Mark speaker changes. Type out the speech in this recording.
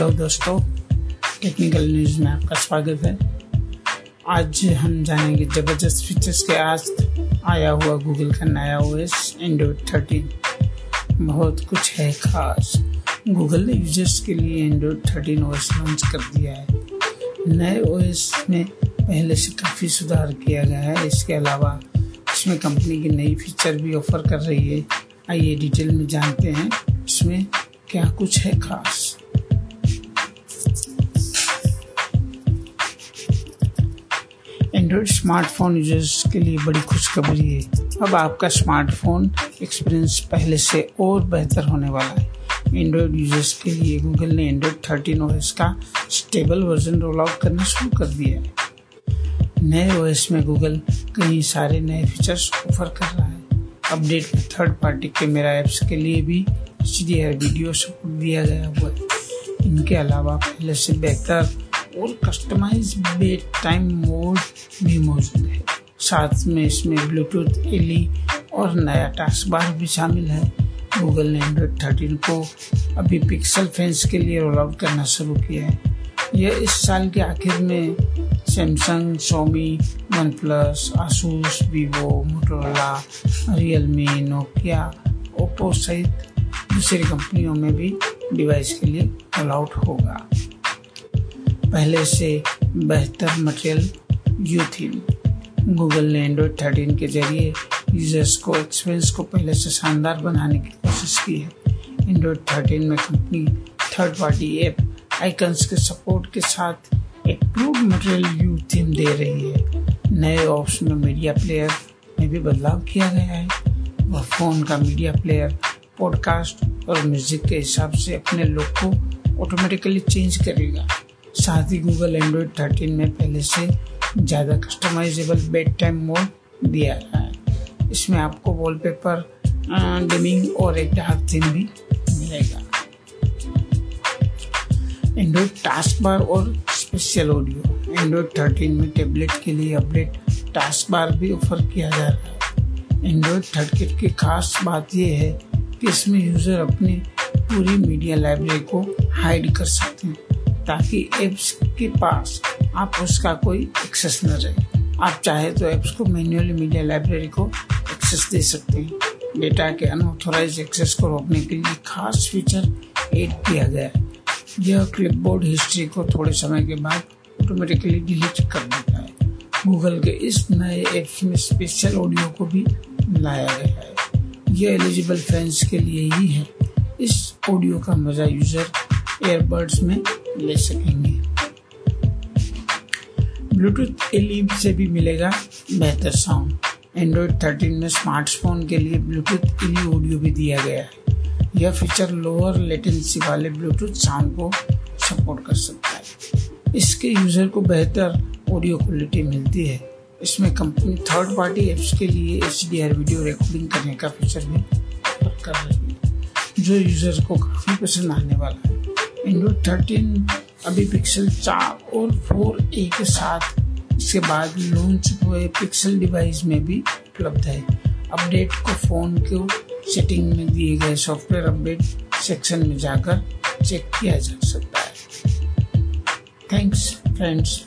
Speaker 1: Hello दोस्तों technical news में आपका स्वागत है। आज हम जानेंगे ज़बरदस्त फीचर्स के आज आया हुआ गूगल का नया ओएस एंड्रॉयड थर्टीन बहुत कुछ है खास। गूगल ने यूज़र्स के लिए एंड्रॉयड थर्टीन ओएस लॉन्च कर दिया है। नए ओएस में पहले से काफ़ी सुधार किया गया है। इसके अलावा इसमें कंपनी की नई फीचर भी ऑफ़र कर रही है। आइए डिटेल में जानते हैं इसमें क्या कुछ है खास। एंड्रॉयड स्मार्टफ़ोन यूज़र्स के लिए बड़ी खुशखबरी है। अब आपका स्मार्टफ़ोन एक्सपीरियंस पहले से और बेहतर होने वाला है। एंड्रॉयड यूज़र्स के लिए गूगल ने एंड्रॉयड थर्टीन ओएस का स्टेबल वर्जन रोल आउट करना शुरू कर दिया है। नए ओएस में गूगल कई सारे नए फीचर्स ऑफ़र कर रहा है। Update third party camera apps के लिए भी एच वीडियो सपोर्ट दिया गया हुआ है। इनके अलावा पहले से बेहतर और कस्टमाइज बेट टाइम मोड भी मौजूद है। साथ में इसमें ब्लूटूथ एली और नया टास्क बार भी शामिल है। गूगल ने एंड्रॉइड थर्टीन को अभी पिक्सल फैंस के लिए रोल आउट करना शुरू किया है। यह इस साल के आखिर में Samsung Xiaomi OnePlus Asus Vivo Motorola Realme Nokia Oppo सहित दूसरी कंपनियों में भी डिवाइस के लिए रोल आउट होगा। पहले से बेहतर मटेरियल यू थीम गूगल ने एंड्रॉयड थर्टीन के ज़रिए यूज़र्स को एक्सपीरियंस को पहले से शानदार बनाने की कोशिश की है। एंड्रॉयड थर्टीन में company third party app icons के सपोर्ट के साथ एक प्रूव मटेरियल यू थीम दे रही है। नए ऑप्शन में मीडिया प्लेयर में भी बदलाव किया गया है। वह फ़ोन का मीडिया प्लेयर पॉडकास्ट और म्यूज़िक के हिसाब से अपने लुक को ऑटोमेटिकली चेंज करेगा। साथ ही गूगल एंड्रॉयड थर्टीन में पहले से ज़्यादा कस्टमाइजेबल बेड टाइम मोड दिया है। इसमें आपको वॉलपेपर डिमिंग और एक डार्क थीम भी मिलेगा। एंड्रॉइड टास्क बार और स्पेशल ऑडियो एंड्रॉयड थर्टीन में टेबलेट के लिए अपडेट टास्क बार भी ऑफ़र किया जा रहा है। एंड्रॉयड थर्टीन की खास बात यह है कि इसमें यूज़र अपनी पूरी मीडिया लाइब्रेरी को हाइड कर सकते हैं। ताकि एप्स के पास आप उसका कोई एक्सेस न रहे आप चाहे तो एप्स को मैन्युअली मीडिया लाइब्रेरी को एक्सेस दे सकते हैं। डेटा के अनऑथोराइज एक्सेस को रोकने के लिए खास फीचर एड किया गया है। यह क्लिपबोर्ड हिस्ट्री को थोड़े समय के बाद ऑटोमेटिकली डिलीट कर देता है। गूगल के इस नए एप्स में स्पेशल ऑडियो को भी लाया गया है। यह एलिजिबल फैंस के लिए ही है। इस ऑडियो का मज़ा यूज़र एयरबड्स में ले सकेंगे। ब्लूटूथ एल से भी मिलेगा बेहतर साउंड एंड्रॉयड 13 में स्मार्टफ़ोन के लिए ब्लूटूथ एल ऑडियो भी दिया गया है। यह फीचर लोअर लेटेंसी वाले ब्लूटूथ साउंड को सपोर्ट कर सकता है। इसके यूज़र को बेहतर ऑडियो क्वालिटी मिलती है। इसमें कंपनी थर्ड पार्टी एप्स के लिए एचडीआर वीडियो रिकॉर्डिंग करने का फीचर भी कर रही है, जो यूज़र को काफ़ी पसंद आने वाला है। एंड्रॉयड थर्टीन अभी पिक्सल चार और फोर ए के साथ इसके बाद लॉन्च हुए पिक्सल डिवाइस में भी उपलब्ध है। अपडेट को फ़ोन के सेटिंग में दिए गए सॉफ्टवेयर अपडेट सेक्शन में जाकर चेक किया जा सकता है। Thanks friends